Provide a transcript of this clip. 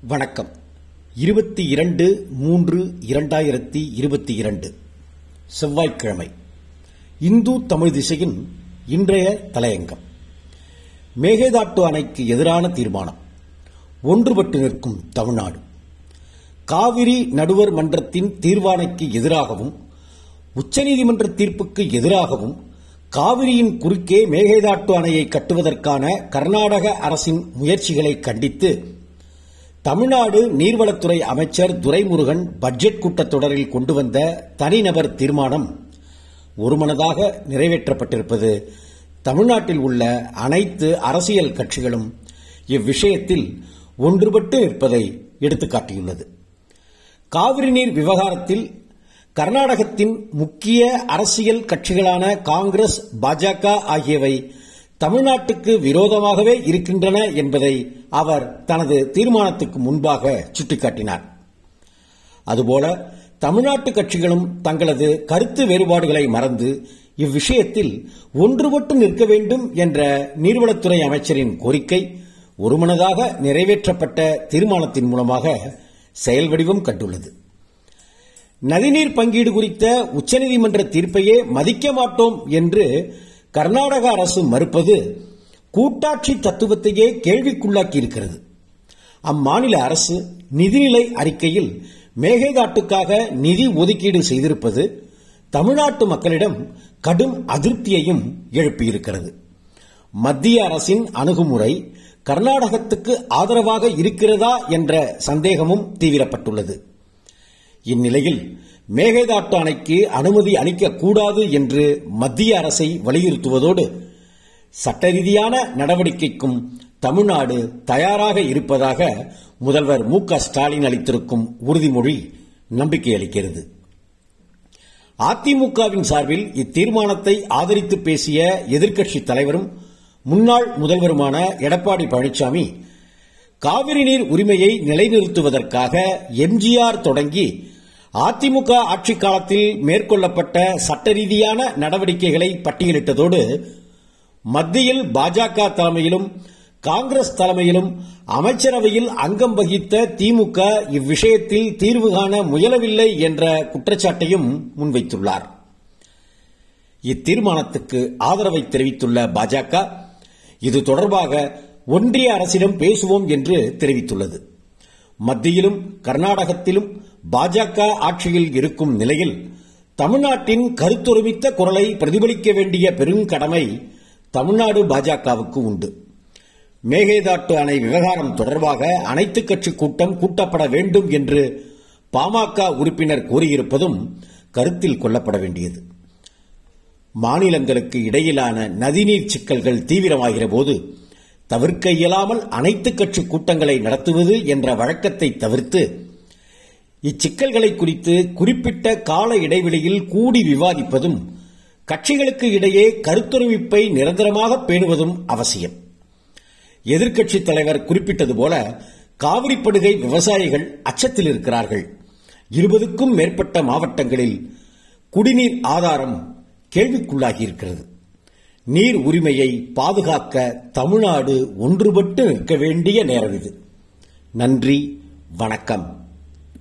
வணக்கம். இருபத்தி இரண்டு மூன்று இரண்டாயிரத்தி இருபத்தி இரண்டு. செவ்வாய்க்கிழமை. இந்து தமிழ் திசையின் இன்றைய தலையங்கம். மேகேதாட்டு அணைக்கு எதிரான தீர்மானம். ஒன்றுபட்டு நிற்கும் தமிழ்நாடு. காவிரி நடுவர் மன்றத்தின் தீர்வாணைக்கு எதிராகவும் உச்சநீதிமன்ற தீர்ப்புக்கு எதிராகவும் காவிரியின் குறுக்கே மேகேதாட்டு அணையை கட்டுவதற்கான கர்நாடக அரசின் முயற்சிகளை கண்டித்து தமிழ்நாடு நீர்வளத்துறை அமைச்சர் துரைமுருகன் பட்ஜெட் கூட்டத்தொடரில் கொண்டு வந்த தனிநபர் தீர்மானம் ஒருமனதாக நிறைவேற்றப்பட்டிருப்பது. தமிழ்நாட்டில் உள்ள அனைத்து அரசியல் கட்சிகளும் இவ்விஷயத்தில் ஒன்றுபட்டு நிற்பதை எடுத்துக்காட்டியுள்ளது. காவிரி நீர் விவகாரத்தில் கர்நாடகத்தின் முக்கிய அரசியல் கட்சிகளான காங்கிரஸ் பாஜக ஆகியவை தமிழ்நாட்டுக்கு விரோதமாகவே இருக்கின்றன என்பதை அவர் தனது தீர்மானத்துக்கு முன்பாக சுட்டிக்காட்டினார். அதுபோல தமிழ்நாட்டு கட்சிகளும் தங்களது கருத்து வேறுபாடுகளை மறந்து இவ்விஷயத்தில் ஒன்றுபட்டு நிற்க வேண்டும் என்ற நீர்வளத்துறை அமைச்சரின் கோரிக்கை ஒருமனதாக நிறைவேற்றப்பட்ட தீர்மானத்தின் மூலமாக செயல் வடிவம் கண்டுள்ளது. நதிநீர் பங்கீடு குறித்த உச்சநீதிமன்ற தீர்ப்பையே மதிக்க மாட்டோம் என்று கர்நாடக அரசு மறுப்பது கூட்டாட்சி தத்துவத்தையே கேள்விக்குள்ளாக்கி இருக்கிறது அம்மாநில அரசு நிதிநிலை அறிக்கையில் மேகதாட்டுக்காக நிதி ஒதுக்கீடு செய்திருப்பது தமிழ்நாட்டு மக்களிடம் கடும் அதிருப்தியையும் எழுப்பியிருக்கிறது. மத்திய அரசின் அணுகுமுறை கர்நாடகத்துக்கு ஆதரவாக இருக்கிறதா என்ற சந்தேகமும் தீவிரப்பட்டுள்ளது. இந்நிலையில் மேகதாட்டு அணைக்கு அனுமதி அளிக்கக்கூடாது என்று மத்திய அரசை வலியுறுத்துவதோடு சட்டரீதியான நடவடிக்கைக்கும் தமிழ்நாடு தயாராக இருப்பதாக முதல்வர் மு க ஸ்டாலின் அளித்திருக்கும் உறுதிமொழி நம்பிக்கை அளிக்கிறது. அதிமுகவின் சார்பில் இத்தீர்மானத்தை ஆதரித்து பேசிய எதிர்க்கட்சித் தலைவரும் முன்னாள் முதல்வருமான எடப்பாடி பழனிசாமி காவிரி நீர் உரிமையை நிலைநிறுத்துவதற்காக எம்ஜிஆர் தொடங்கி அதிமுக ஆட்சி காலத்தில் மேற்கொள்ளப்பட்ட சட்ட ரீதியான நடவடிக்கைகளை பட்டியலிட்டதோடு மத்தியில் பாஜக தலைமையிலும் காங்கிரஸ் தலைமையிலும் அமைச்சரவையில் அங்கம் வகித்த திமுக இவ்விஷயத்தில் தீர்வு காண முயலவில்லை என்ற குற்றச்சாட்டையும் முன்வைத்துள்ளார். இத்தீர்மானத்துக்கு ஆதரவை தெரிவித்துள்ள பாஜக இது தொடர்பாக ஒன்றிய அரசிடம் பேசுவோம் என்று தெரிவித்துள்ளது. மத்தியிலும் கர்நாடகத்திலும் பாஜக ஆட்சியில் இருக்கும் நிலையில் தமிழ்நாட்டின் கருத்தொருமித்த குரலை பிரதிபலிக்க வேண்டிய பெருங்கடமை தமிழ்நாடு பாஜகவுக்கு உண்டு. மேகேதாட்டு அணை விவகாரம் தொடர்பாக அனைத்து கட்சி கூட்டம் கூட்டப்பட வேண்டும் என்று பாமக உறுப்பினர் கூறியிருப்பதும் கருத்தில் கொள்ளப்பட வேண்டியது. மாநிலங்களுக்கு இடையிலான நதிநீர் சிக்கல்கள் தீவிரமாகிற போது தவிர்க்க இயலாமல் அனைத்து கட்சி கூட்டங்களை நடத்துவது என்ற வழக்கத்தை தவிர்த்து இச்சிக்கல்களை குறித்து குறிப்பிட்ட கால இடைவெளியில் கூடி விவாதிப்பதும் கட்சிகளுக்கு இடையே கருத்தொருமிப்பை நிரந்தரமாக பேணுவதும் அவசியம். எதிர்க்கட்சித் தலைவர் குறிப்பிட்டது போல காவிரி படுகை விவசாயிகள் அச்சத்தில் இருக்கிறார்கள். இருபதுக்கும் மேற்பட்ட மாவட்டங்களில் குடிநீர் ஆதாரம் கேள்விக்குள்ளாகியிருக்கிறது. நீர் உரிமையை பாதுகாக்க தமிழ்நாடு ஒன்றுபட்டு நிற்க வேண்டிய நேரம் இது. நன்றி வணக்கம்.